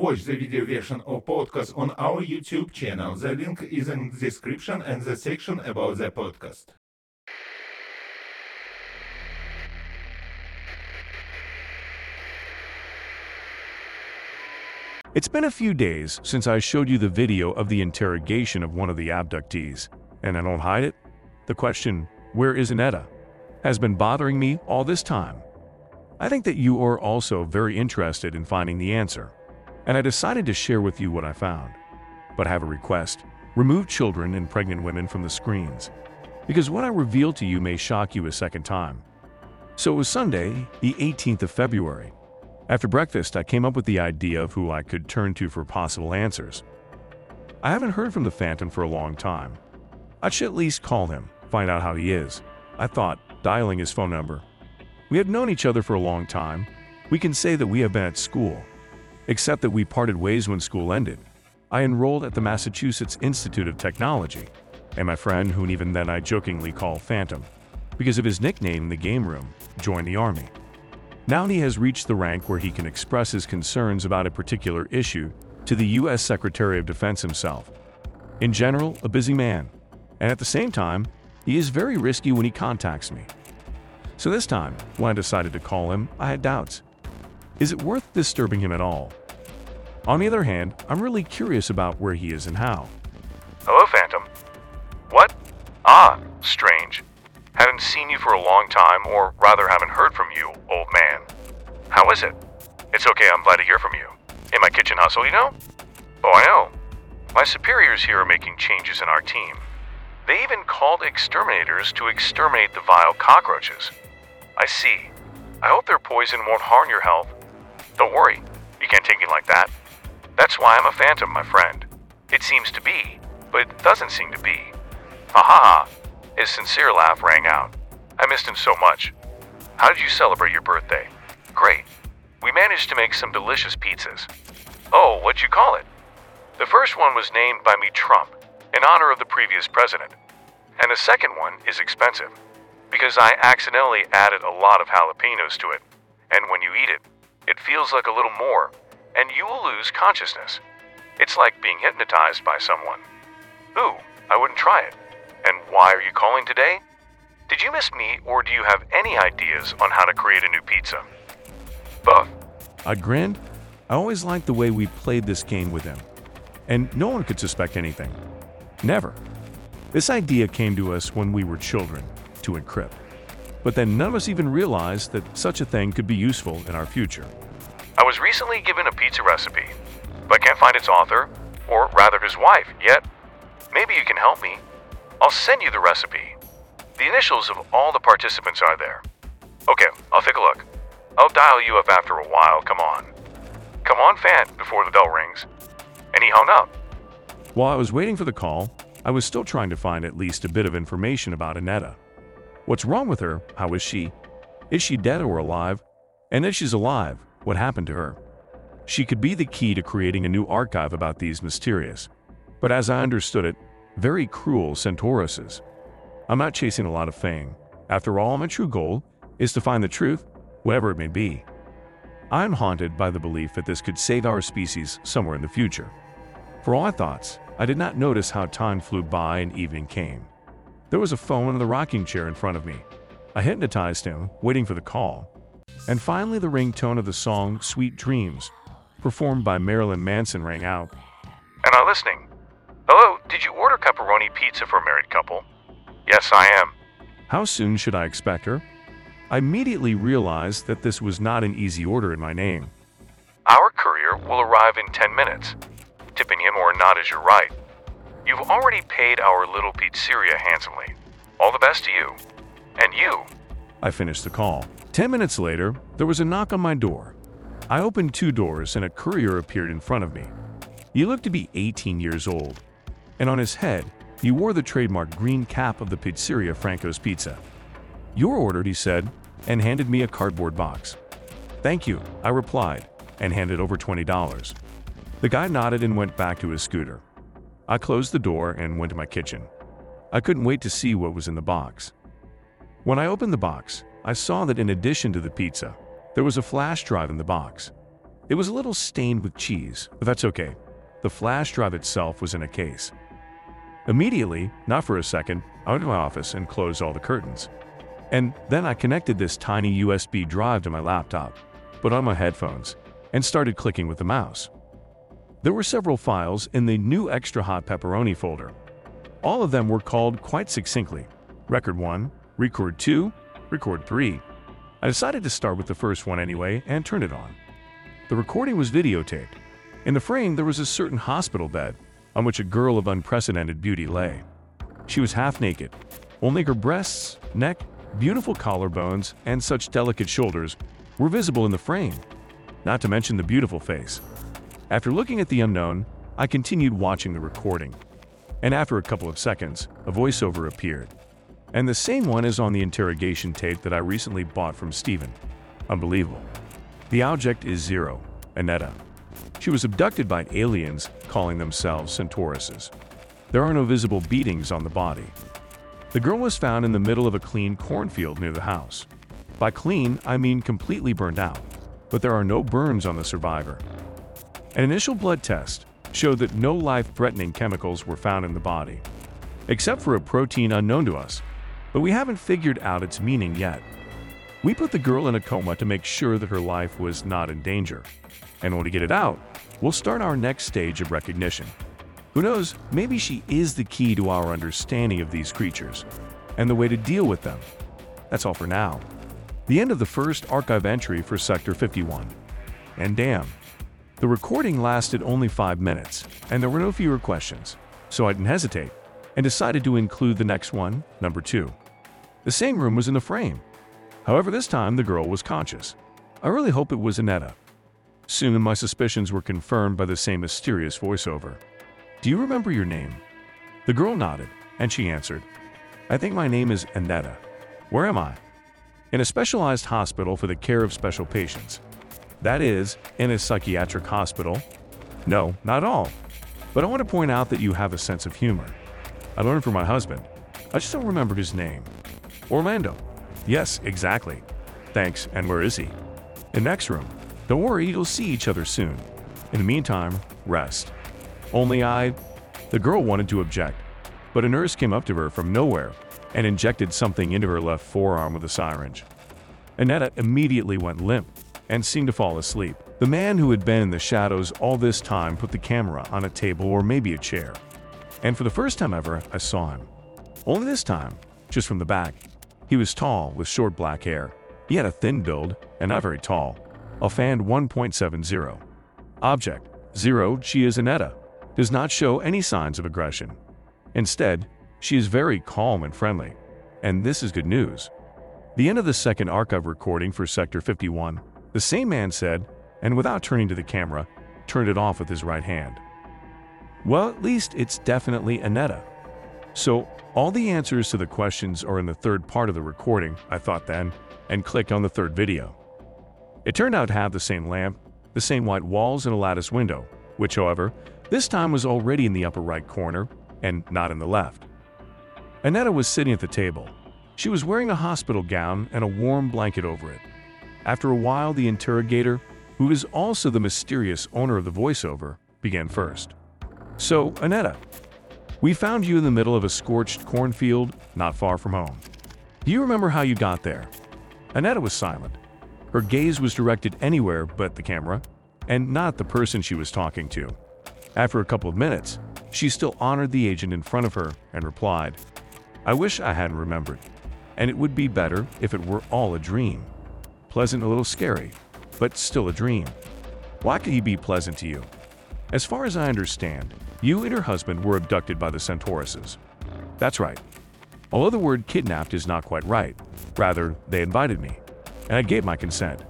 Watch the video version of podcast on our YouTube channel. The link is in the description and the section about the podcast. It's been a few days since I showed you the video of the interrogation of one of the abductees, and I don't hide it. The question, where is Anetta, has been bothering me all this time. I think that you are also very interested in finding the answer, and I decided to share with you what I found. But I have a request remove children and pregnant women from the screens, because what I reveal to you may shock you a second time. So it was Sunday, the 18th of February. After breakfast, I came up with the idea of who I could turn to for possible answers. I haven't heard from the Phantom for a long time. I should at least call him, find out how he is. I thought, dialing his phone number. We have known each other for a long time. We can say that we have been at school, except that we parted ways when school ended. I enrolled at the Massachusetts Institute of Technology, and my friend, whom even then I jokingly call Phantom, because of his nickname in the game room, joined the Army. Now he has reached the rank where he can express his concerns about a particular issue to the U.S. Secretary of Defense himself. In general, a busy man, and at the same time, he is very risky when he contacts me. So this time, when I decided to call him, I had doubts. Is it worth disturbing him at all? On the other hand, I'm really curious about where he is and how. Hello, Phantom. What? Ah, strange. Haven't seen you for a long time, or rather haven't heard from you, old man. How is it? It's okay, I'm glad to hear from you. In my kitchen hustle, you know? Oh, I know. My superiors here are making changes in our team. They even called exterminators to exterminate the vile cockroaches. I see. I hope their poison won't harm your health. Don't worry, you can't take me like that. That's why I'm a phantom, my friend. It seems to be, but it doesn't seem to be. Ha ha ha. His sincere laugh rang out. I missed him so much. How did you celebrate your birthday? Great. We managed to make some delicious pizzas. Oh, what'd you call it? The first one was named by me Trump, in honor of the previous president. And the second one is expensive, because I accidentally added a lot of jalapenos to it. And when you eat it, it feels like a little more, and you will lose consciousness. It's like being hypnotized by someone. Ooh, I wouldn't try it. And why are you calling today? Did you miss me, or do you have any ideas on how to create a new pizza? Both. I grinned. I always liked the way we played this game with him, and no one could suspect anything. Never. This idea came to us when we were children, to encrypt. But then none of us even realized that such a thing could be useful in our future. I was recently given a pizza recipe, but can't find its author, or rather his wife, yet. Maybe you can help me. I'll send you the recipe. The initials of all the participants are there. Okay, I'll take a look. I'll dial you up after a while, come on. Come on, Fan, before the bell rings. And he hung up. While I was waiting for the call, I was still trying to find at least a bit of information about Anetta. What's wrong with her? How is she? Is she dead or alive? And if she's alive, what happened to her? She could be the key to creating a new archive about these mysterious, but as I understood it, very cruel Centauruses. I'm not chasing a lot of fame. After all, my true goal is to find the truth, whatever it may be. I'm haunted by the belief that this could save our species somewhere in the future. For all my thoughts, I did not notice how time flew by and evening came. There was a phone in the rocking chair in front of me. I hypnotized him, waiting for the call. And finally, the ringtone of the song Sweet Dreams, performed by Marilyn Manson, rang out. Am I listening? Hello, did you order pepperoni pizza for a married couple? Yes, I am. How soon should I expect her? I immediately realized that this was not an easy order in my name. Our courier will arrive in 10 minutes. Tipping him or not is your right. You've already paid our little pizzeria handsomely. All the best to you. And you. I finished the call. Ten minutes later, there was a knock on my door. I opened two doors and a courier appeared in front of me. He looked to be 18 years old, and on his head, he wore the trademark green cap of the pizzeria Franco's Pizza. Your order, he said, and handed me a cardboard box. Thank you, I replied, and handed over $20. The guy nodded and went back to his scooter. I closed the door and went to my kitchen. I couldn't wait to see what was in the box. When I opened the box, I saw that in addition to the pizza, there was a flash drive in the box. It was a little stained with cheese, but that's okay. The flash drive itself was in a case. Immediately, not for a second, I went to my office and closed all the curtains. And then I connected this tiny USB drive to my laptop, put on my headphones, and started clicking with the mouse. There were several files in the new extra hot pepperoni folder. All of them were called quite succinctly Record 1, Record 2, Record 3. I decided to start with the first one anyway and turn it on. The recording was videotaped. In the frame, there was a certain hospital bed on which a girl of unprecedented beauty lay. She was half naked. Only her breasts, neck, beautiful collarbones, and such delicate shoulders were visible in the frame, not to mention the beautiful face. After looking at the unknown, I continued watching the recording. And after a couple of seconds, a voiceover appeared. And the same one is on the interrogation tape that I recently bought from Steven. Unbelievable. The object is Zero, Anetta. She was abducted by aliens calling themselves Centauruses. There are no visible beatings on the body. The girl was found in the middle of a clean cornfield near the house. By clean, I mean completely burned out, but there are no burns on the survivor. An initial blood test showed that no life-threatening chemicals were found in the body, except for a protein unknown to us, but we haven't figured out its meaning yet. We put the girl in a coma to make sure that her life was not in danger. And when we get it out, we'll start our next stage of recognition. Who knows, maybe she is the key to our understanding of these creatures and the way to deal with them. That's all for now. The end of the first archive entry for Sector 51. And damn, the recording lasted only five minutes, and there were no fewer questions, so I didn't hesitate and decided to include the next one, number two. The same room was in the frame. However, this time the girl was conscious. I really hope it was Anetta. Soon my suspicions were confirmed by the same mysterious voiceover. Do you remember your name? The girl nodded, and she answered, I think my name is Anetta. Where am I? In a specialized hospital for the care of special patients. That is, in a psychiatric hospital. No, not all. But I want to point out that you have a sense of humor. I learned from my husband. I just don't remember his name. Orlando. Yes, exactly. Thanks, and where is he? In next room. Don't worry, you'll see each other soon. In the meantime, rest. Only I. The girl wanted to object, but a nurse came up to her from nowhere and injected something into her left forearm with a syringe. Anetta immediately went limp and seemed to fall asleep. The man who had been in the shadows all this time put the camera on a table or maybe a chair. And for the first time ever, I saw him. Only this time, just from the back. He was tall, with short black hair. He had a thin build, and not very tall. A fan 1.70. Object 0. She is Anetta. Does not show any signs of aggression. Instead, she is very calm and friendly. And this is good news. The end of the second archive recording for Sector 51, the same man said, and without turning to the camera, turned it off with his right hand. Well, at least it's definitely Anetta. So, all the answers to the questions are in the third part of the recording, I thought then, and clicked on the third video. It turned out to have the same lamp, the same white walls, and a lattice window, which, however, this time was already in the upper right corner and not in the left. Anetta was sitting at the table. She was wearing a hospital gown and a warm blanket over it. After a while, the interrogator, who is also the mysterious owner of the voiceover, began first. So, Anetta, we found you in the middle of a scorched cornfield not far from home. Do you remember how you got there? Anetta was silent. Her gaze was directed anywhere but the camera, and not the person she was talking to. After a couple of minutes, she still honored the agent in front of her and replied, I wish I hadn't remembered, and it would be better if it were all a dream. Pleasant, a little scary, but still a dream. Why could he be pleasant to you? As far as I understand, you and her husband were abducted by the Centauruses. That's right. Although the word kidnapped is not quite right, rather, they invited me and I gave my consent.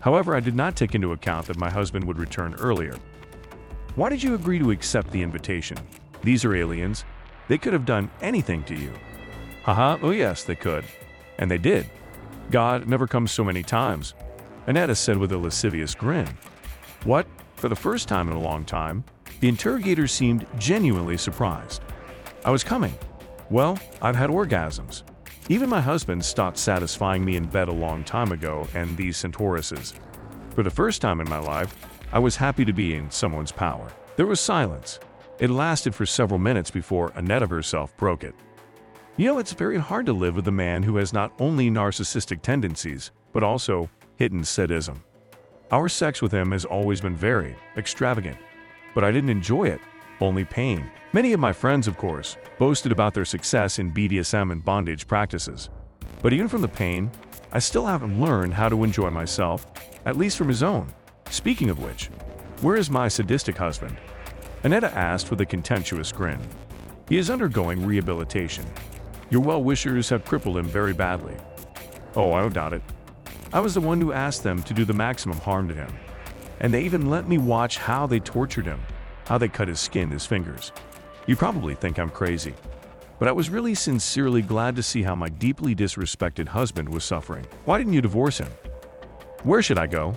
However, I did not take into account that my husband would return earlier. Why did you agree to accept the invitation? These are aliens. They could have done anything to you. Haha, oh yes, they could. And they did. God never comes so many times. Anetta said with a lascivious grin. What? For the first time in a long time, the interrogator seemed genuinely surprised. I was coming. Well, I've had orgasms. Even my husband stopped satisfying me in bed a long time ago, and these Centauruses. For the first time in my life, I was happy to be in someone's power. There was silence. It lasted for several minutes before Anetta herself broke it. You know, it's very hard to live with a man who has not only narcissistic tendencies, but also hidden sadism. Our sex with him has always been very extravagant, but I didn't enjoy it, only pain. Many of my friends, of course, boasted about their success in BDSM and bondage practices. But even from the pain, I still haven't learned how to enjoy myself, at least from his own. Speaking of which, where is my sadistic husband? Anetta asked with a contemptuous grin. He is undergoing rehabilitation. Your well-wishers have crippled him very badly. Oh, I don't doubt it. I was the one who asked them to do the maximum harm to him. And they even let me watch how they tortured him, how they cut his skin, his fingers. You probably think I'm crazy. But I was really sincerely glad to see how my deeply disrespected husband was suffering. Why didn't you divorce him? Where should I go?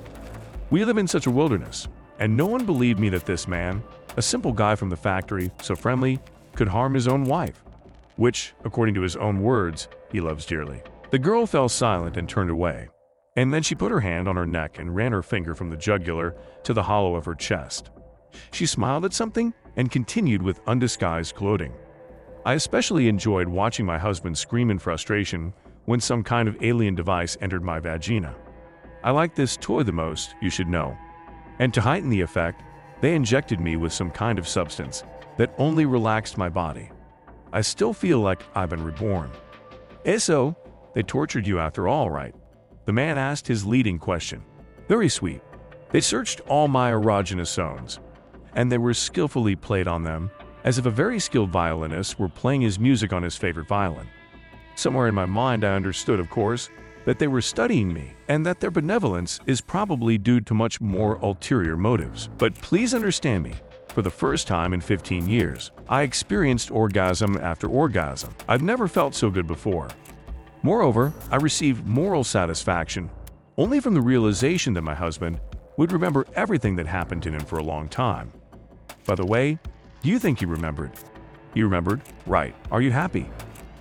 We live in such a wilderness, and no one believed me that this man, a simple guy from the factory, so friendly, could harm his own wife, which, according to his own words, he loves dearly. The girl fell silent and turned away, and then she put her hand on her neck and ran her finger from the jugular to the hollow of her chest. She smiled at something and continued with undisguised gloating. I especially enjoyed watching my husband scream in frustration when some kind of alien device entered my vagina. I like this toy the most, you should know. And to heighten the effect, they injected me with some kind of substance that only relaxed my body. I still feel like I've been reborn. So, they tortured you after all, right? The man asked his leading question. Very sweet. They searched all my erogenous zones, and they were skillfully played on them, as if a very skilled violinist were playing his music on his favorite violin. Somewhere in my mind I understood, of course, that they were studying me, and that their benevolence is probably due to much more ulterior motives. But please understand me, for the first time in 15 years, I experienced orgasm after orgasm. I've never felt so good before. Moreover, I received moral satisfaction only from the realization that my husband would remember everything that happened to him for a long time. By the way, do you think he remembered? He remembered? Right. Are you happy?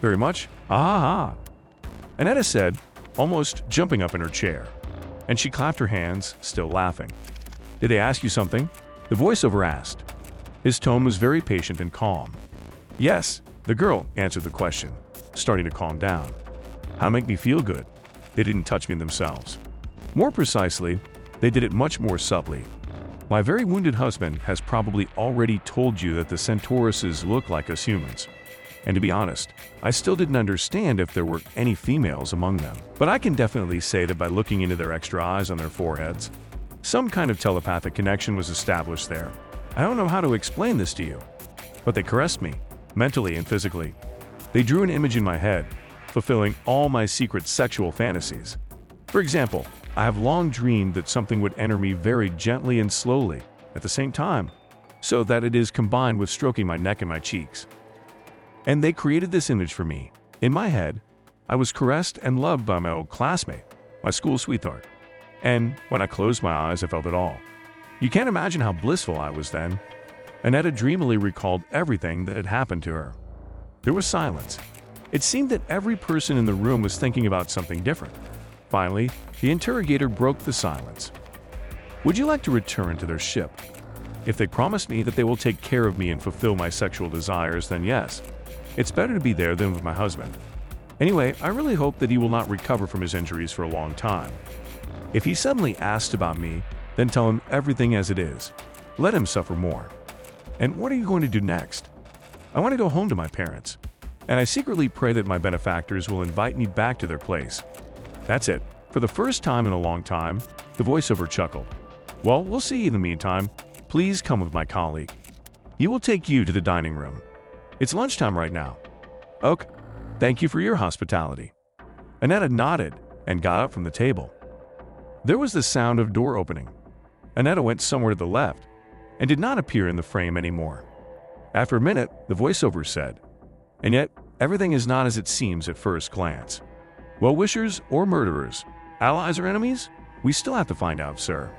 Very much? Ah, ah. Anetta said, almost jumping up in her chair, and she clapped her hands, still laughing. Did they ask you something? The voiceover asked. His tone was very patient and calm. Yes, the girl answered the question, starting to calm down. How make me feel good? They didn't touch me themselves. More precisely, they did it much more subtly. My very wounded husband has probably already told you that the Centauruses look like us humans. And to be honest, I still didn't understand if there were any females among them. But I can definitely say that by looking into their extra eyes on their foreheads, some kind of telepathic connection was established there. I don't know how to explain this to you, but they caressed me, mentally and physically. They drew an image in my head, fulfilling all my secret sexual fantasies. For example, I have long dreamed that something would enter me very gently and slowly, at the same time, so that it is combined with stroking my neck and my cheeks. And they created this image for me. In my head, I was caressed and loved by my old classmate, my school sweetheart. And when I closed my eyes, I felt it all. You can't imagine how blissful I was then. Anetta dreamily recalled everything that had happened to her. There was silence. It seemed that every person in the room was thinking about something different. Finally, the interrogator broke the silence. Would you like to return to their ship? If they promise me that they will take care of me and fulfill my sexual desires, then yes. It's better to be there than with my husband. Anyway, I really hope that he will not recover from his injuries for a long time. If he suddenly asks about me, then tell him everything as it is. Let him suffer more. And what are you going to do next? I want to go home to my parents. And I secretly pray that my benefactors will invite me back to their place. That's it. For the first time in a long time, the voiceover chuckled. Well, we'll see in the meantime. Please come with my colleague. He will take you to the dining room. It's lunchtime right now. Oak, thank you for your hospitality. Anetta nodded and got up from the table. There was the sound of door opening. Anetta went somewhere to the left and did not appear in the frame anymore. After a minute, the voiceover said, And yet, everything is not as it seems at first glance. Well wishers or murderers, allies or enemies? We still have to find out, sir.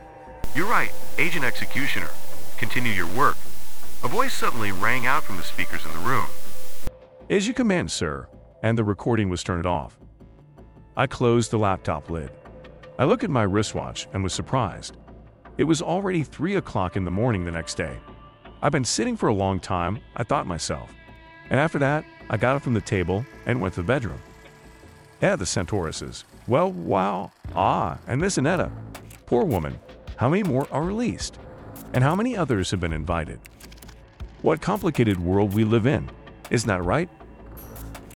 You're right, Agent Executioner. Continue your work. A voice suddenly rang out from the speakers in the room. As you command, sir, and the recording was turned off. I closed the laptop lid. I looked at my wristwatch and was surprised. It was already 3 o'clock in the morning the next day. I've been sitting for a long time, I thought myself. And after that, I got up from the table and went to the bedroom. Yeah, the Centauruses. Well, wow. Ah, and Miss Anetta. Poor woman. How many more are released? And how many others have been invited? What complicated world we live in. Isn't that right?